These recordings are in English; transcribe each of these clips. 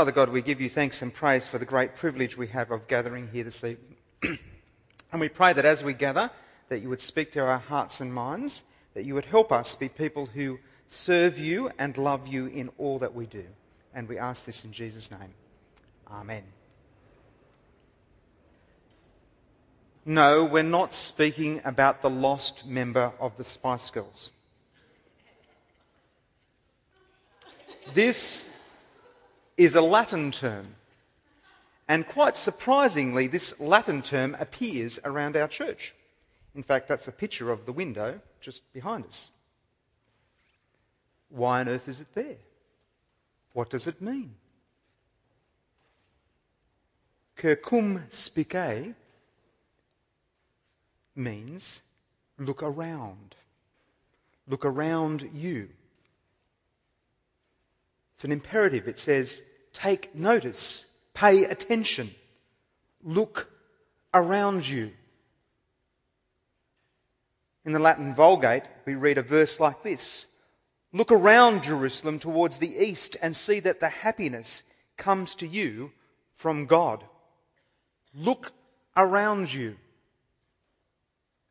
Father God, we give you thanks and praise for the great privilege we have of gathering here this evening. and we pray that as we gather, that you would speak to our hearts and minds, that you would help us be people who serve you and love you in all that we do. And we ask this in Jesus' name. Amen. No, we're not speaking about the lost member of the Spice Girls. This is a Latin term. And quite surprisingly, this Latin term appears around our church. In fact, that's a picture of the window just behind us. Why on earth is it there? What does it mean? Circumspice means look around. Look around you. It's an imperative. It says, take notice, pay attention, look around you. In the Latin Vulgate, we read a verse like this Look around Jerusalem towards the east and see that the happiness comes to you from God. Look around you.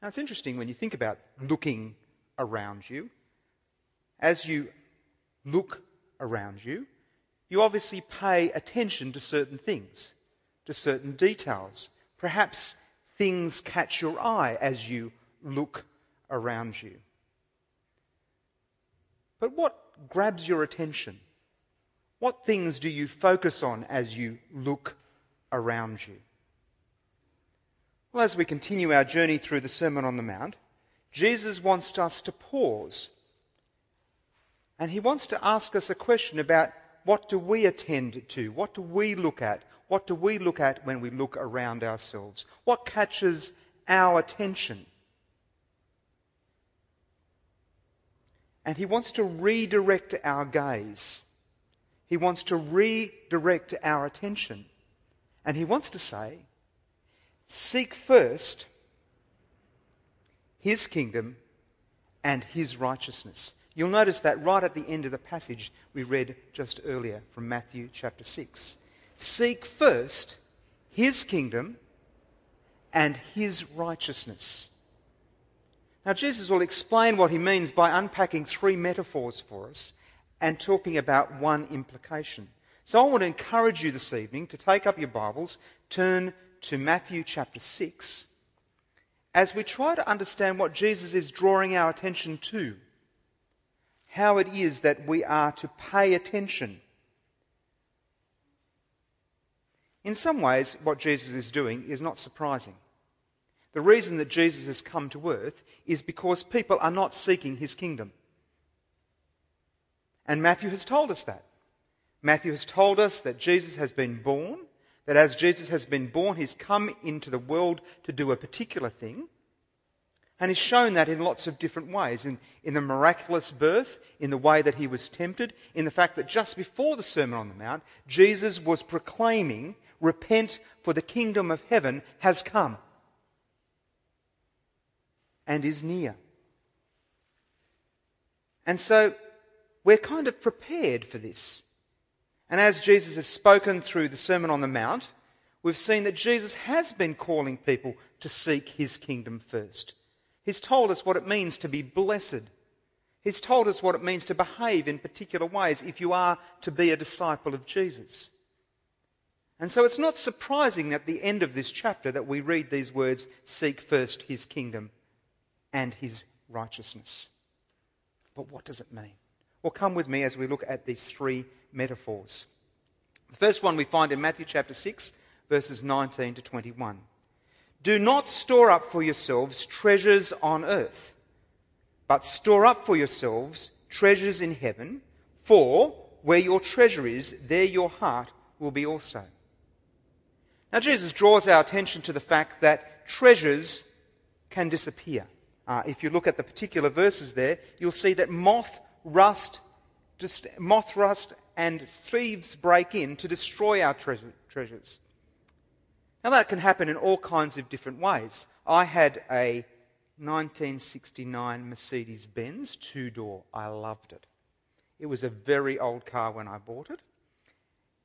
Now, it's interesting when you think about looking around you. As you look around you, you obviously pay attention to certain things, to certain details. Perhaps things catch your eye as you look around you. But what grabs your attention? What things do you focus on as you look around you? Well, as we continue our journey through the Sermon on the Mount, Jesus wants us to pause and he wants to ask us a question about what do we attend to? What do we look at? What do we look at when we look around ourselves? What catches our attention? And he wants to redirect our gaze. He wants to redirect our attention. And he wants to say, seek first his kingdom and his righteousness. You'll notice that right at the end of the passage we read just earlier from Matthew chapter 6. Seek first his kingdom and his righteousness. Now, Jesus will explain what he means by unpacking three metaphors for us and talking about one implication. So, I want to encourage you this evening to take up your Bibles, turn to Matthew chapter 6, as we try to understand what Jesus is drawing our attention to how it is that we are to pay attention. In some ways, what Jesus is doing is not surprising. The reason that Jesus has come to earth is because people are not seeking his kingdom. And Matthew has told us that. Matthew has told us that Jesus has been born, that as Jesus has been born, he's come into the world to do a particular thing. And he's shown that in lots of different ways in, in the miraculous birth, in the way that he was tempted, in the fact that just before the Sermon on the Mount, Jesus was proclaiming, Repent, for the kingdom of heaven has come and is near. And so we're kind of prepared for this. And as Jesus has spoken through the Sermon on the Mount, we've seen that Jesus has been calling people to seek his kingdom first. He's told us what it means to be blessed. He's told us what it means to behave in particular ways if you are to be a disciple of Jesus. And so it's not surprising at the end of this chapter that we read these words seek first his kingdom and his righteousness. But what does it mean? Well, come with me as we look at these three metaphors. The first one we find in Matthew chapter 6, verses 19 to 21. Do not store up for yourselves treasures on earth, but store up for yourselves treasures in heaven, for where your treasure is, there your heart will be also. Now, Jesus draws our attention to the fact that treasures can disappear. Uh, if you look at the particular verses there, you'll see that moth, rust, just, moth, rust, and thieves break in to destroy our treasure, treasures. Now, that can happen in all kinds of different ways. I had a 1969 Mercedes Benz two door. I loved it. It was a very old car when I bought it.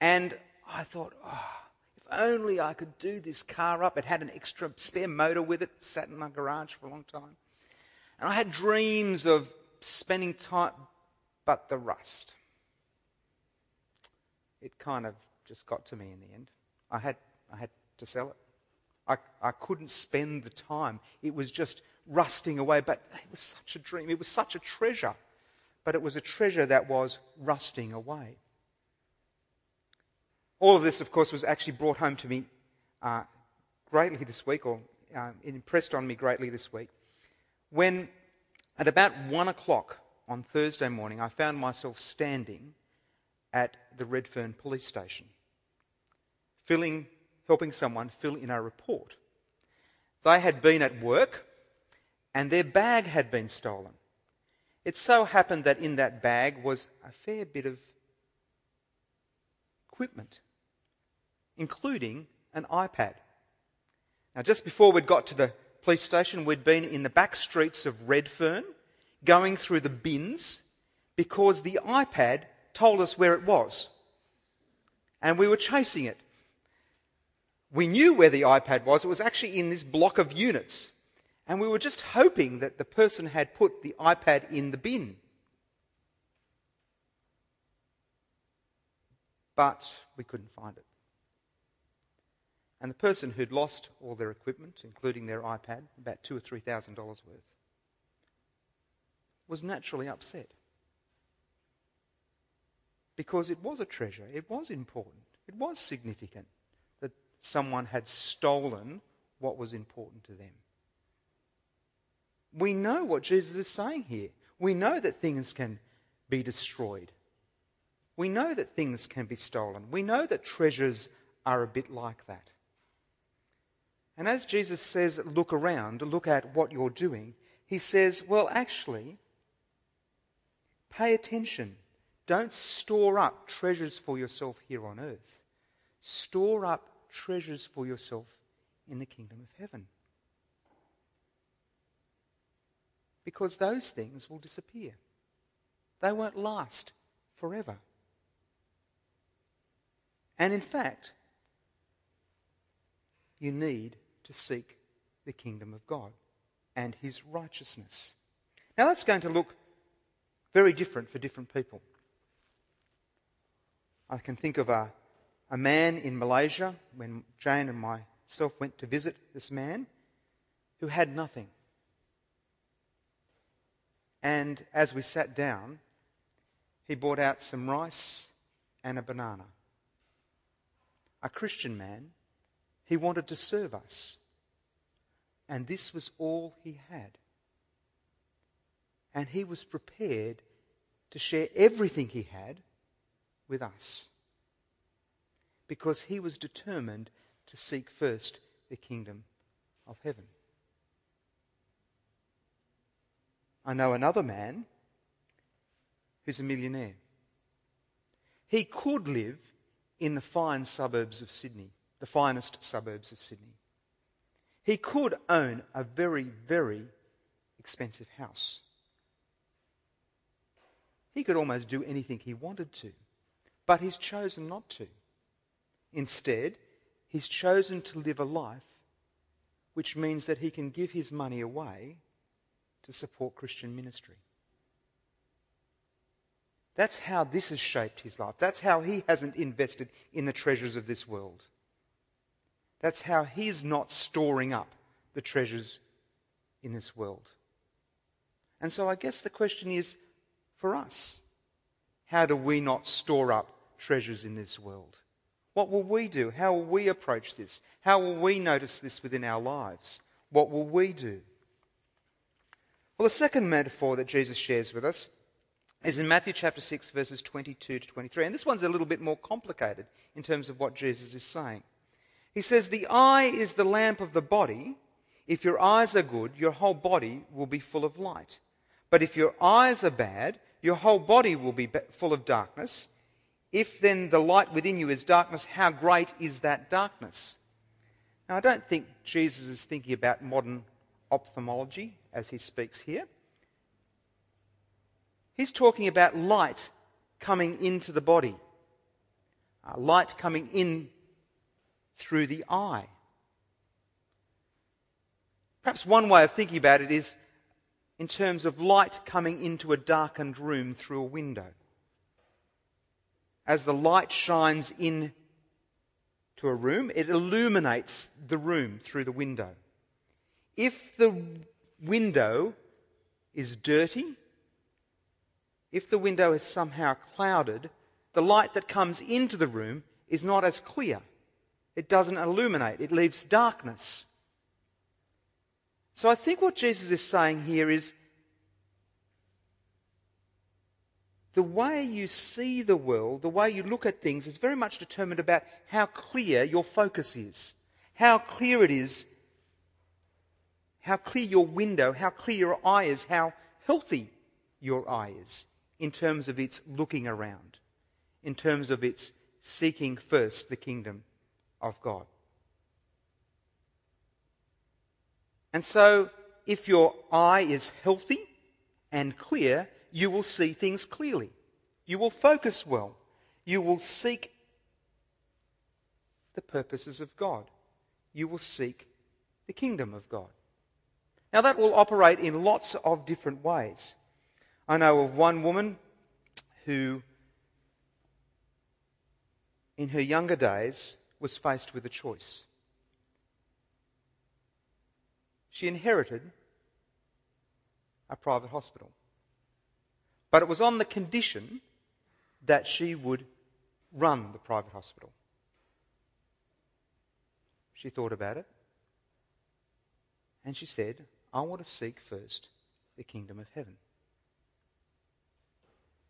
And I thought, oh, if only I could do this car up. It had an extra spare motor with it, sat in my garage for a long time. And I had dreams of spending time, but the rust. It kind of just got to me in the end. I had, I had to sell it. I, I couldn't spend the time. It was just rusting away, but it was such a dream. It was such a treasure. But it was a treasure that was rusting away. All of this, of course, was actually brought home to me uh, greatly this week, or uh, impressed on me greatly this week, when at about one o'clock on Thursday morning, I found myself standing at the Redfern police station, filling, helping someone fill in a report. They had been at work and their bag had been stolen. It so happened that in that bag was a fair bit of equipment, including an iPad. Now, just before we'd got to the police station, we'd been in the back streets of Redfern, going through the bins, because the iPad told us where it was. And we were chasing it. We knew where the iPad was. It was actually in this block of units. And we were just hoping that the person had put the iPad in the bin. But we couldn't find it. And the person who'd lost all their equipment, including their iPad, about two or three thousand dollars worth, was naturally upset. Because it was a treasure, it was important, it was significant someone had stolen what was important to them we know what Jesus is saying here. We know that things can be destroyed. We know that things can be stolen. We know that treasures are a bit like that. And as Jesus says, look around, look at what you're doing, he says, well, actually, pay attention. Don't store up treasures for yourself here on earth. Store up treasures for yourself in the kingdom of heaven. because those things will disappear. They won't last forever. And in fact, you need to seek the kingdom of God and his righteousness. Now that's going to look very different for different people. I can think of a, a man in Malaysia when Jane and myself went to visit this man who had nothing. And as we sat down, he brought out some rice and a banana. A Christian man, he wanted to serve us. And this was all he had. And he was prepared to share everything he had with us. Because he was determined to seek first the kingdom of heaven. I know another man who's a millionaire. He could live in the fine suburbs of Sydney, the finest suburbs of Sydney. He could own a very, very expensive house. He could almost do anything he wanted to, but he's chosen not to. Instead, he's chosen to live a life which means that he can give his money away to support Christian ministry. That's how this has shaped his life. That's how he hasn't invested in the treasures of this world. That's how he's not storing up the treasures in this world. And so I guess the question is for us how do we not store up treasures in this world? What will we do? How will we approach this? How will we notice this within our lives? What will we do? Well, the second metaphor that Jesus shares with us is in Matthew chapter 6, verses 22 to 23. And this one's a little bit more complicated in terms of what Jesus is saying. He says, The eye is the lamp of the body. If your eyes are good, your whole body will be full of light. But if your eyes are bad, your whole body will be full of darkness. If then the light within you is darkness, how great is that darkness? Now, I don't think Jesus is thinking about modern ophthalmology as he speaks here. He's talking about light coming into the body. uh, light coming in through the eye. Perhaps one way of thinking about it is in terms of light coming into a darkened room through a window. As the light shines in to a room, it illuminates the room through the window. If the window is dirty, if the window is somehow clouded, the light that comes into the room is not as clear. It doesn't illuminate, it leaves darkness. So I think what Jesus is saying here is the way you see the world, the way you look at things, is very much determined about how clear your focus is, how clear it is, how clear your window, how clear your eye is, how healthy your eye is in terms of its looking around, in terms of its seeking first the kingdom of God. And so, if your eye is healthy and clear, you will see things clearly. You will focus well. You will seek the purposes of God. You will seek the kingdom of God. Now, that will operate in lots of different ways. I know of one woman who, in her younger days, was faced with a choice. She inherited a private hospital. But it was on the condition that she would run the private hospital. She thought about it. And she said, I want to seek first the kingdom of heaven.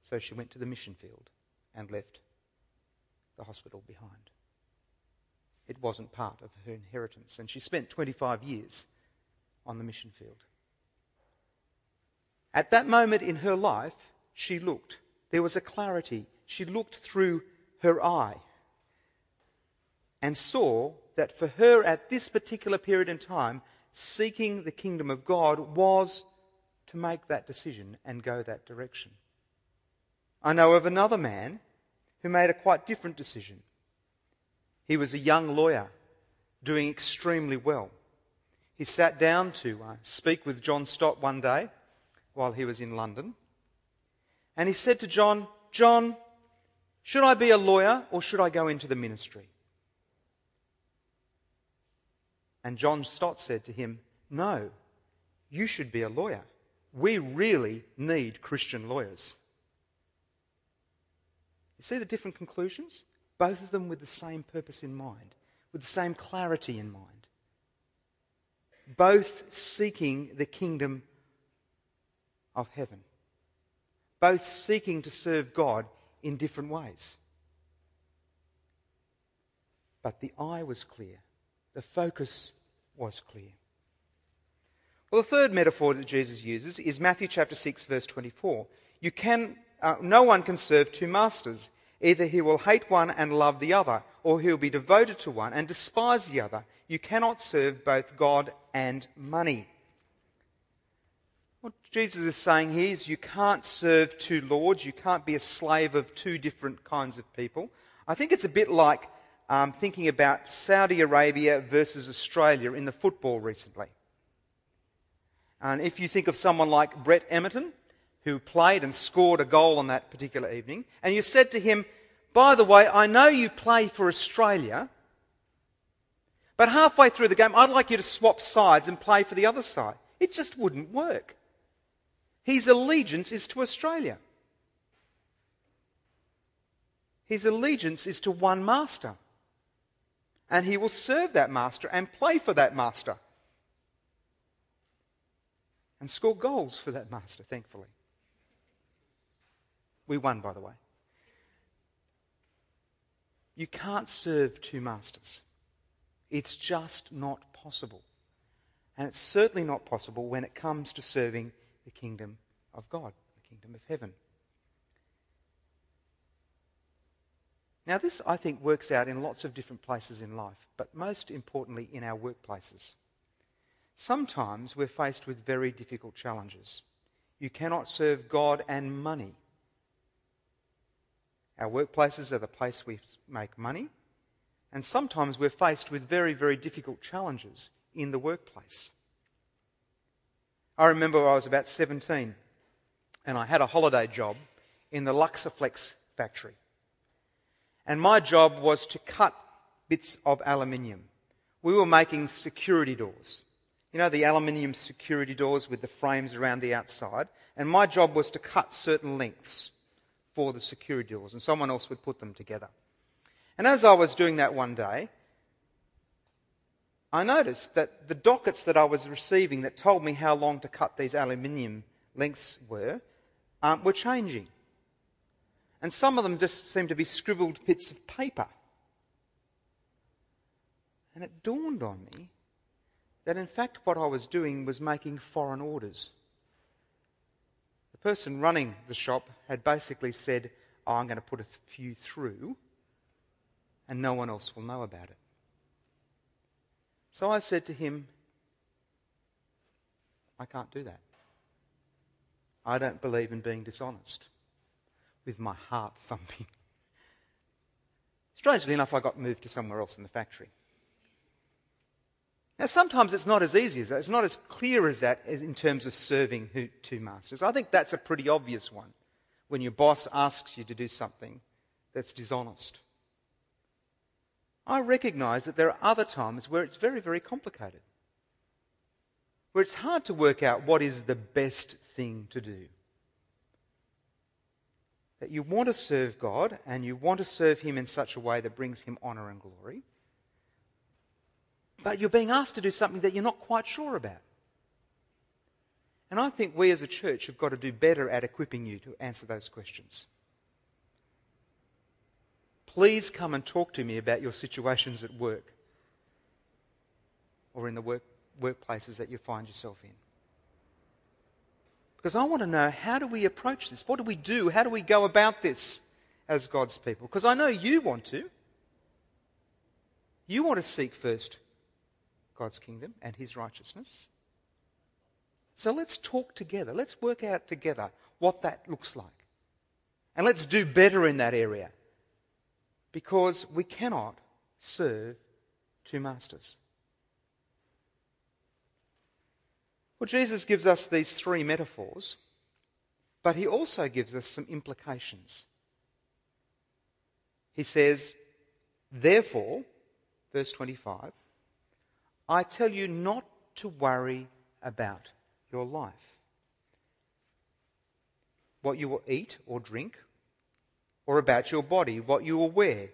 So she went to the mission field and left the hospital behind. It wasn't part of her inheritance. And she spent 25 years on the mission field. At that moment in her life, she looked. There was a clarity. She looked through her eye and saw that for her at this particular period in time, seeking the kingdom of God was to make that decision and go that direction. I know of another man who made a quite different decision. He was a young lawyer doing extremely well. He sat down to uh, speak with John Stott one day while he was in London. And he said to John, John, should I be a lawyer or should I go into the ministry? And John Stott said to him, No, you should be a lawyer. We really need Christian lawyers. You see the different conclusions? Both of them with the same purpose in mind, with the same clarity in mind. Both seeking the kingdom of heaven both seeking to serve God in different ways. But the eye was clear, the focus was clear. Well, the third metaphor that Jesus uses is Matthew chapter 6, verse 24. You can, uh, no one can serve two masters. Either he will hate one and love the other, or he will be devoted to one and despise the other. You cannot serve both God and money. Jesus is saying here is you can't serve two lords, you can't be a slave of two different kinds of people. I think it's a bit like um, thinking about Saudi Arabia versus Australia in the football recently. And if you think of someone like Brett Emerton, who played and scored a goal on that particular evening, and you said to him, By the way, I know you play for Australia, but halfway through the game, I'd like you to swap sides and play for the other side. It just wouldn't work. His allegiance is to Australia. His allegiance is to one master. And he will serve that master and play for that master. And score goals for that master, thankfully. We won, by the way. You can't serve two masters. It's just not possible. And it's certainly not possible when it comes to serving the kingdom of God, the kingdom of heaven. Now, this, I think, works out in lots of different places in life, but most importantly in our workplaces. Sometimes we're faced with very difficult challenges. You cannot serve God and money. Our workplaces are the place we make money, and sometimes we're faced with very, very difficult challenges in the workplace. I remember I was about 17 and I had a holiday job in the Luxaflex factory. And my job was to cut bits of aluminium. We were making security doors. You know, the aluminium security doors with the frames around the outside. And my job was to cut certain lengths for the security doors, and someone else would put them together. And as I was doing that one day, I noticed that the dockets that I was receiving that told me how long to cut these aluminium lengths were um, were changing. And some of them just seemed to be scribbled bits of paper. And it dawned on me that in fact what I was doing was making foreign orders. The person running the shop had basically said, oh, I'm going to put a few through, and no one else will know about it. So I said to him, I can't do that. I don't believe in being dishonest with my heart thumping. Strangely enough, I got moved to somewhere else in the factory. Now, sometimes it's not as easy as that. It's not as clear as that in terms of serving two masters. I think that's a pretty obvious one when your boss asks you to do something that's dishonest. I recognize that there are other times where it's very, very complicated, where it's hard to work out what is the best thing to do. That you want to serve God and you want to serve Him in such a way that brings Him honor and glory but you're being asked to do something that you're not quite sure about. And I think we as a church have got to do better at equipping you to answer those questions. Please come and talk to me about your situations at work or in the work, workplaces that you find yourself in. Because I want to know how do we approach this? What do we do? How do we go about this as God's people? Because I know you want to. You want to seek first God's kingdom and his righteousness. So let's talk together. Let's work out together what that looks like. And let's do better in that area. Because we cannot serve two masters. Well, Jesus gives us these three metaphors, but he also gives us some implications. He says, Therefore, verse 25, I tell you not to worry about your life. What you will eat or drink, or about your body, what you will wear.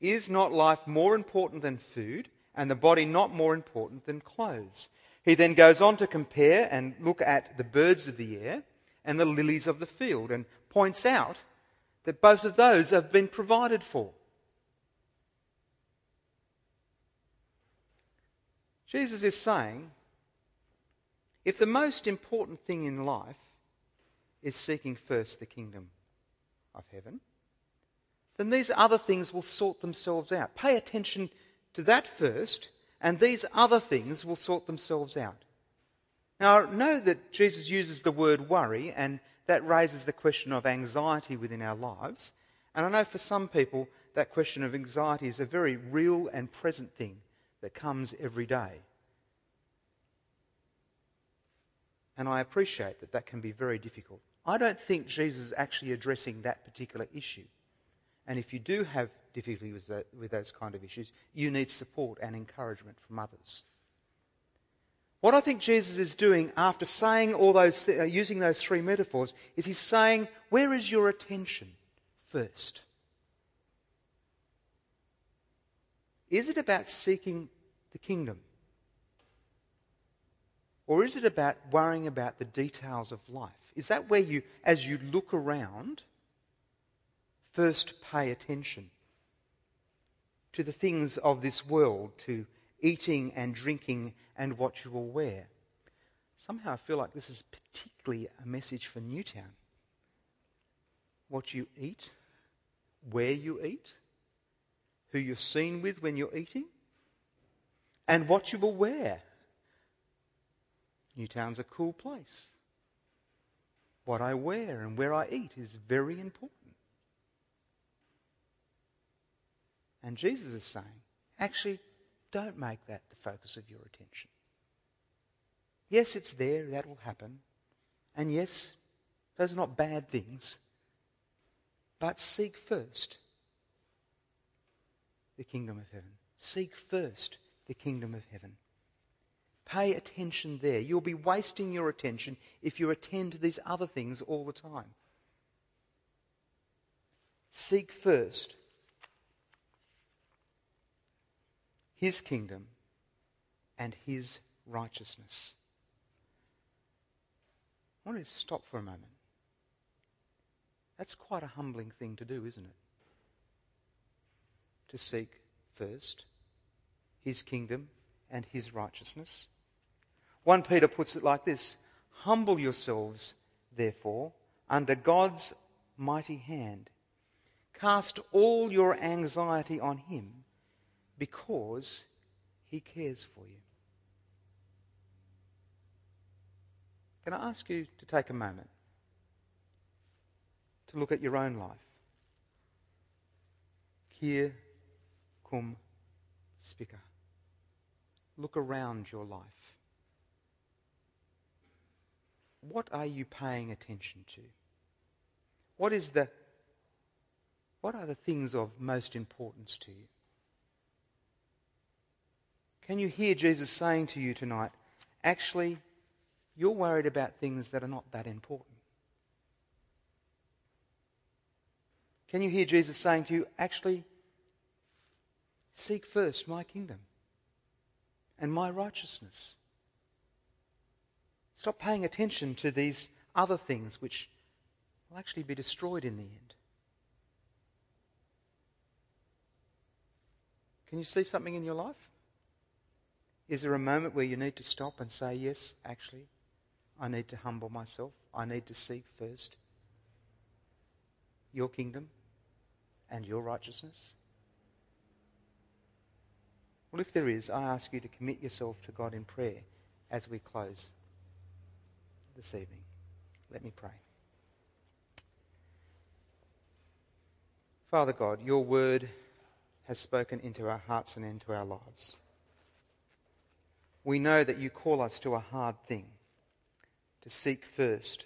Is not life more important than food, and the body not more important than clothes? He then goes on to compare and look at the birds of the air and the lilies of the field and points out that both of those have been provided for. Jesus is saying if the most important thing in life is seeking first the kingdom of heaven, then these other things will sort themselves out. Pay attention to that first, and these other things will sort themselves out. Now, I know that Jesus uses the word worry, and that raises the question of anxiety within our lives. And I know for some people, that question of anxiety is a very real and present thing that comes every day. And I appreciate that that can be very difficult. I don't think Jesus is actually addressing that particular issue. And if you do have difficulty with, that, with those kind of issues, you need support and encouragement from others. What I think Jesus is doing after saying all those, th- uh, using those three metaphors, is he's saying, where is your attention first? Is it about seeking the kingdom? Or is it about worrying about the details of life? Is that where you, as you look around, first pay attention to the things of this world, to eating and drinking and what you will wear? Somehow I feel like this is particularly a message for Newtown. What you eat, where you eat, who you're seen with when you're eating, and what you will wear. Newtown's a cool place. What I wear and where I eat is very important. And Jesus is saying, actually, don't make that the focus of your attention. Yes, it's there, that will happen. And yes, those are not bad things. But seek first the kingdom of heaven. Seek first the kingdom of heaven. Pay attention there. You'll be wasting your attention if you attend to these other things all the time. Seek first his kingdom and his righteousness. I want to stop for a moment. That's quite a humbling thing to do, isn't it? To seek first his kingdom and his righteousness. 1 Peter puts it like this Humble yourselves, therefore, under God's mighty hand. Cast all your anxiety on him because he cares for you. Can I ask you to take a moment to look at your own life? Here, cum spica. Look around your life. What are you paying attention to? What is the what are the things of most importance to you? Can you hear Jesus saying to you tonight, actually, you're worried about things that are not that important? Can you hear Jesus saying to you, actually, seek first my kingdom and my righteousness? Stop paying attention to these other things which will actually be destroyed in the end. Can you see something in your life? Is there a moment where you need to stop and say, Yes, actually, I need to humble myself. I need to seek first your kingdom and your righteousness? Well, if there is, I ask you to commit yourself to God in prayer as we close this evening. Let me pray. Father God, your word has spoken into our hearts and into our lives. We know that you call us to a hard thing to seek first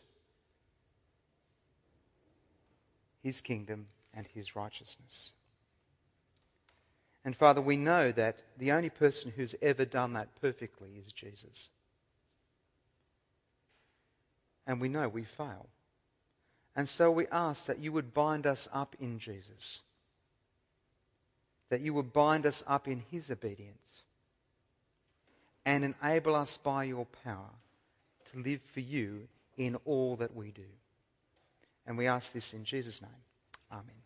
his kingdom and his righteousness. And Father, we know that the only person who's ever done that perfectly is Jesus. And we know we fail. And so we ask that you would bind us up in Jesus that you would bind us up in his obedience and enable us by your power to live for you in all that we do. And we ask this in Jesus' name. Amen.